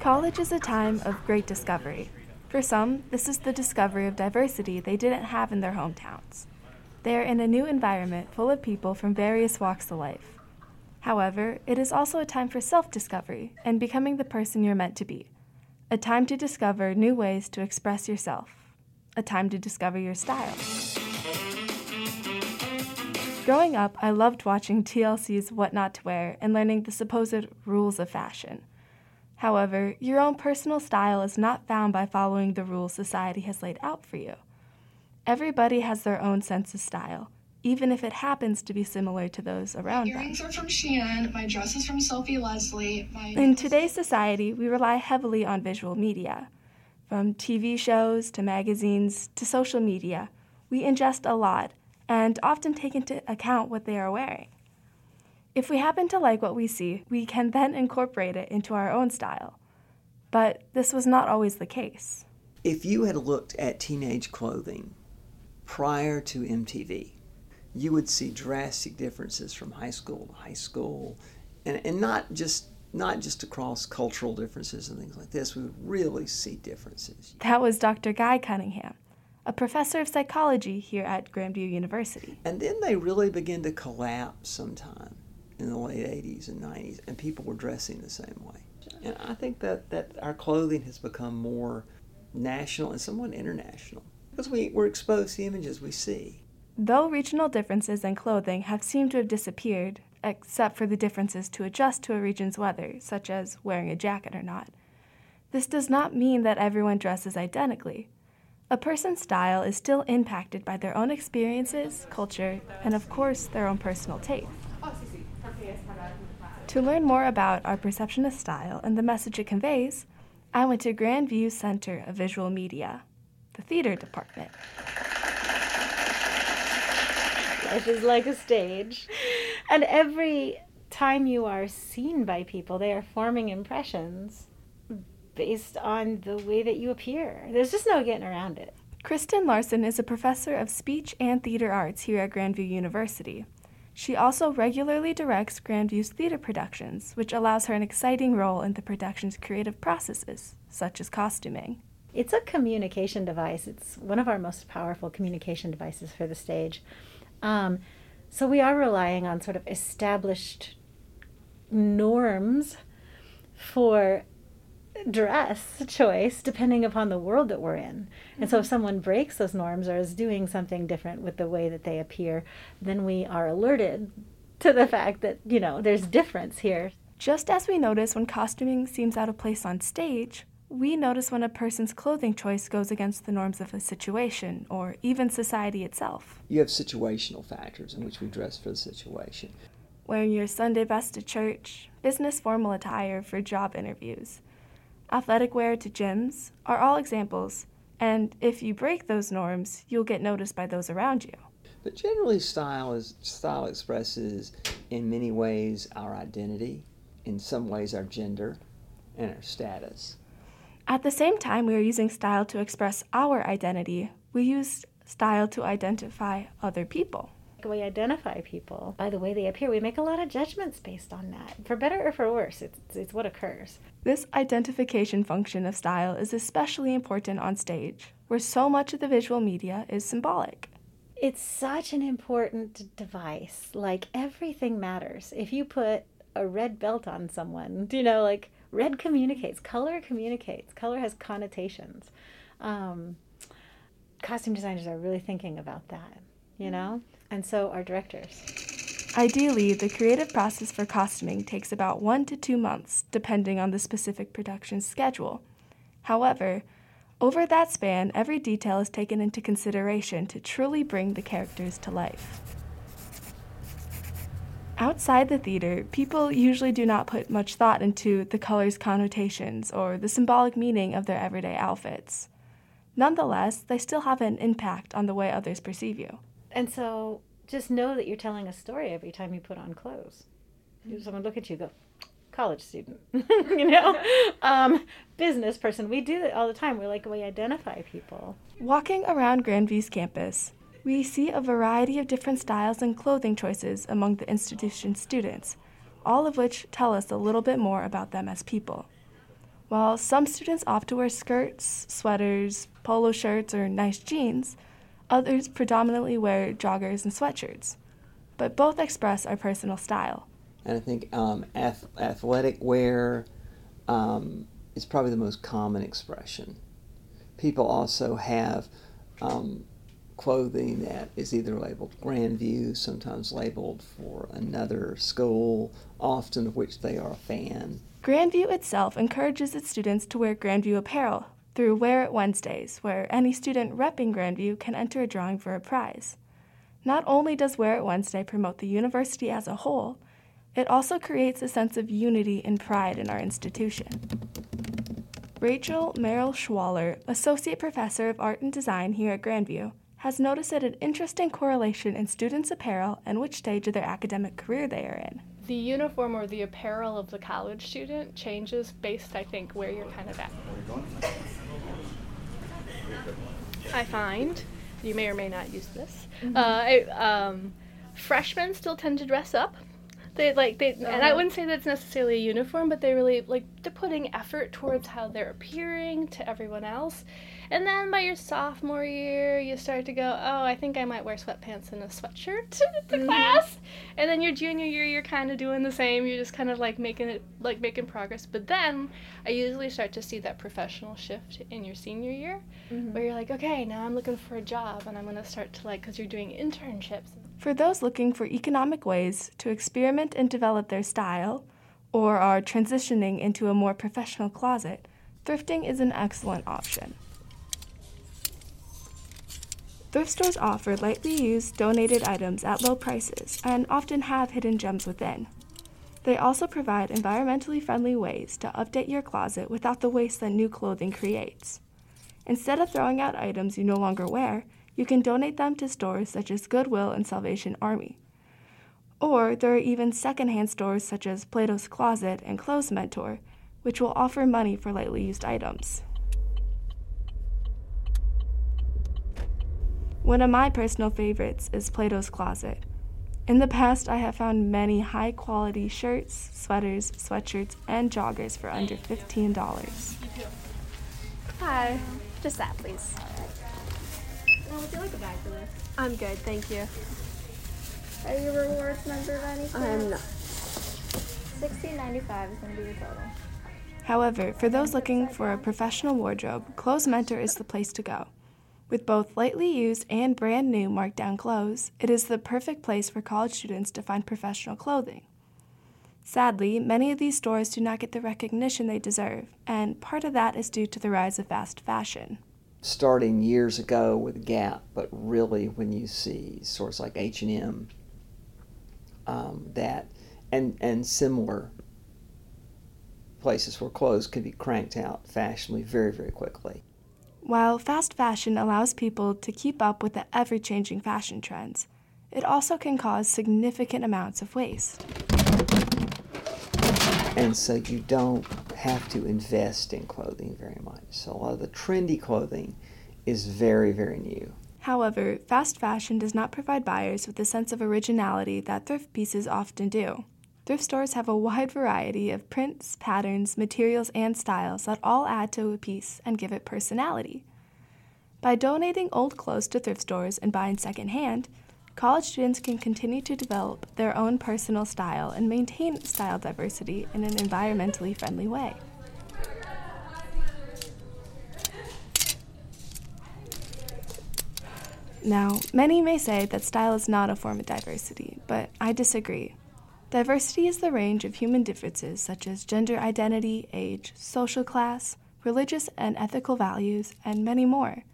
College is a time of great discovery. For some, this is the discovery of diversity they didn't have in their hometowns. They are in a new environment full of people from various walks of life. However, it is also a time for self discovery and becoming the person you're meant to be. A time to discover new ways to express yourself. A time to discover your style. Growing up, I loved watching TLC's What Not to Wear and learning the supposed rules of fashion. However, your own personal style is not found by following the rules society has laid out for you. Everybody has their own sense of style, even if it happens to be similar to those around them. Earrings are from Shein. My dress is from Sophie Leslie. My In today's society, we rely heavily on visual media. From TV shows to magazines to social media, we ingest a lot and often take into account what they are wearing. If we happen to like what we see, we can then incorporate it into our own style. But this was not always the case. If you had looked at teenage clothing prior to MTV, you would see drastic differences from high school to high school, and, and not just not just across cultural differences and things like this. We would really see differences. That was Dr. Guy Cunningham, a professor of psychology here at Grandview University. And then they really begin to collapse sometime in the late 80s and 90s, and people were dressing the same way. And I think that, that our clothing has become more national and somewhat international because we, we're exposed to the images we see. Though regional differences in clothing have seemed to have disappeared, except for the differences to adjust to a region's weather, such as wearing a jacket or not, this does not mean that everyone dresses identically. A person's style is still impacted by their own experiences, culture, and of course, their own personal taste. To learn more about our perception of style and the message it conveys, I went to Grandview Center of Visual Media, the theater department. Life is like a stage. And every time you are seen by people, they are forming impressions based on the way that you appear. There's just no getting around it. Kristen Larson is a professor of speech and theater arts here at Grandview University. She also regularly directs Grandview's theater productions, which allows her an exciting role in the production's creative processes, such as costuming. It's a communication device. It's one of our most powerful communication devices for the stage. Um, so we are relying on sort of established norms for dress choice depending upon the world that we're in. And so if mm-hmm. someone breaks those norms or is doing something different with the way that they appear, then we are alerted to the fact that, you know, there's difference here. Just as we notice when costuming seems out of place on stage, we notice when a person's clothing choice goes against the norms of a situation or even society itself. You have situational factors in which we dress for the situation. Wearing your Sunday best to church, business formal attire for job interviews, athletic wear to gyms are all examples, and if you break those norms, you'll get noticed by those around you. But generally, style is style expresses in many ways our identity, in some ways our gender, and our status. At the same time, we are using style to express our identity. We use style to identify other people. We identify people by the way they appear. We make a lot of judgments based on that. For better or for worse, it's, it's what occurs. This identification function of style is especially important on stage, where so much of the visual media is symbolic. It's such an important device. Like everything matters. If you put a red belt on someone, do you know, like red communicates, color communicates, color has connotations. Um, costume designers are really thinking about that, you know? And so are directors. Ideally, the creative process for costuming takes about one to two months, depending on the specific production schedule. However, over that span, every detail is taken into consideration to truly bring the characters to life. Outside the theater, people usually do not put much thought into the color's connotations or the symbolic meaning of their everyday outfits. Nonetheless, they still have an impact on the way others perceive you. And so just know that you're telling a story every time you put on clothes. If someone look at you, go, college student, you know, um, business person. We do it all the time. We're like we identify people. Walking around Grandview's campus, we see a variety of different styles and clothing choices among the institution's students, all of which tell us a little bit more about them as people. While some students opt to wear skirts, sweaters, polo shirts, or nice jeans, others predominantly wear joggers and sweatshirts. But both express our personal style. And I think um, ath- athletic wear um, is probably the most common expression. People also have um, clothing that is either labeled Grandview, sometimes labeled for another school, often of which they are a fan. Grandview itself encourages its students to wear Grandview apparel through Wear It Wednesdays, where any student repping Grandview can enter a drawing for a prize. Not only does Wear It Wednesday promote the university as a whole, it also creates a sense of unity and pride in our institution. Rachel Merrill Schwaller, Associate Professor of Art and Design here at Grandview, has noticed an interesting correlation in students' apparel and which stage of their academic career they are in. The uniform or the apparel of the college student changes based, I think, where you're kind of at. I find, you may or may not use this, mm-hmm. uh, I, um, freshmen still tend to dress up they like they and I wouldn't say that's necessarily a uniform, but they really like they're putting effort towards how they're appearing to everyone else. And then by your sophomore year, you start to go, oh, I think I might wear sweatpants and a sweatshirt to mm-hmm. class. And then your junior year, you're kind of doing the same. You're just kind of like making it, like making progress. But then I usually start to see that professional shift in your senior year, mm-hmm. where you're like, okay, now I'm looking for a job, and I'm gonna start to like, because you're doing internships for those looking for economic ways to experiment and develop their style, or are transitioning into a more professional closet, thrifting is an excellent option. Thrift stores offer lightly used donated items at low prices and often have hidden gems within. They also provide environmentally friendly ways to update your closet without the waste that new clothing creates. Instead of throwing out items you no longer wear, you can donate them to stores such as Goodwill and Salvation Army. Or there are even secondhand stores such as Plato's Closet and Clothes Mentor, which will offer money for lightly used items. One of my personal favorites is Plato's Closet. In the past, I have found many high quality shirts, sweaters, sweatshirts, and joggers for under $15. Hi, just that, please. Would you like a bag for this? I'm good, thank you. Are you a rewards member by any chance? I'm not. Sixteen ninety five is going to be your total. However, for those looking for a professional wardrobe, Clothes Mentor is the place to go. With both lightly used and brand new markdown clothes, it is the perfect place for college students to find professional clothing. Sadly, many of these stores do not get the recognition they deserve, and part of that is due to the rise of fast fashion starting years ago with Gap, but really when you see stores like H and M, um, that and and similar places where clothes can be cranked out fashionably very very quickly. While fast fashion allows people to keep up with the ever changing fashion trends, it also can cause significant amounts of waste. And so you don't have to invest in clothing very much. So a lot of the trendy clothing is very, very new. However, fast fashion does not provide buyers with the sense of originality that thrift pieces often do. Thrift stores have a wide variety of prints, patterns, materials, and styles that all add to a piece and give it personality. By donating old clothes to thrift stores and buying secondhand, college students can continue to develop their own personal style and maintain style diversity in an environmentally friendly way. Now, many may say that style is not a form of diversity, but I disagree. Diversity is the range of human differences such as gender identity, age, social class, religious and ethical values, and many more.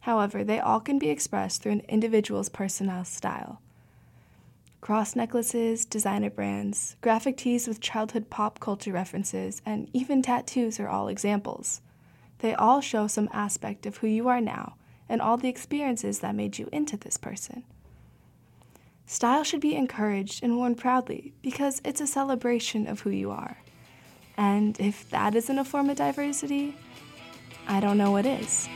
However, they all can be expressed through an individual's personal style. Cross necklaces, designer brands, graphic tees with childhood pop culture references, and even tattoos are all examples. They all show some aspect of who you are now and all the experiences that made you into this person. Style should be encouraged and worn proudly because it's a celebration of who you are. And if that isn't a form of diversity, I don't know what is.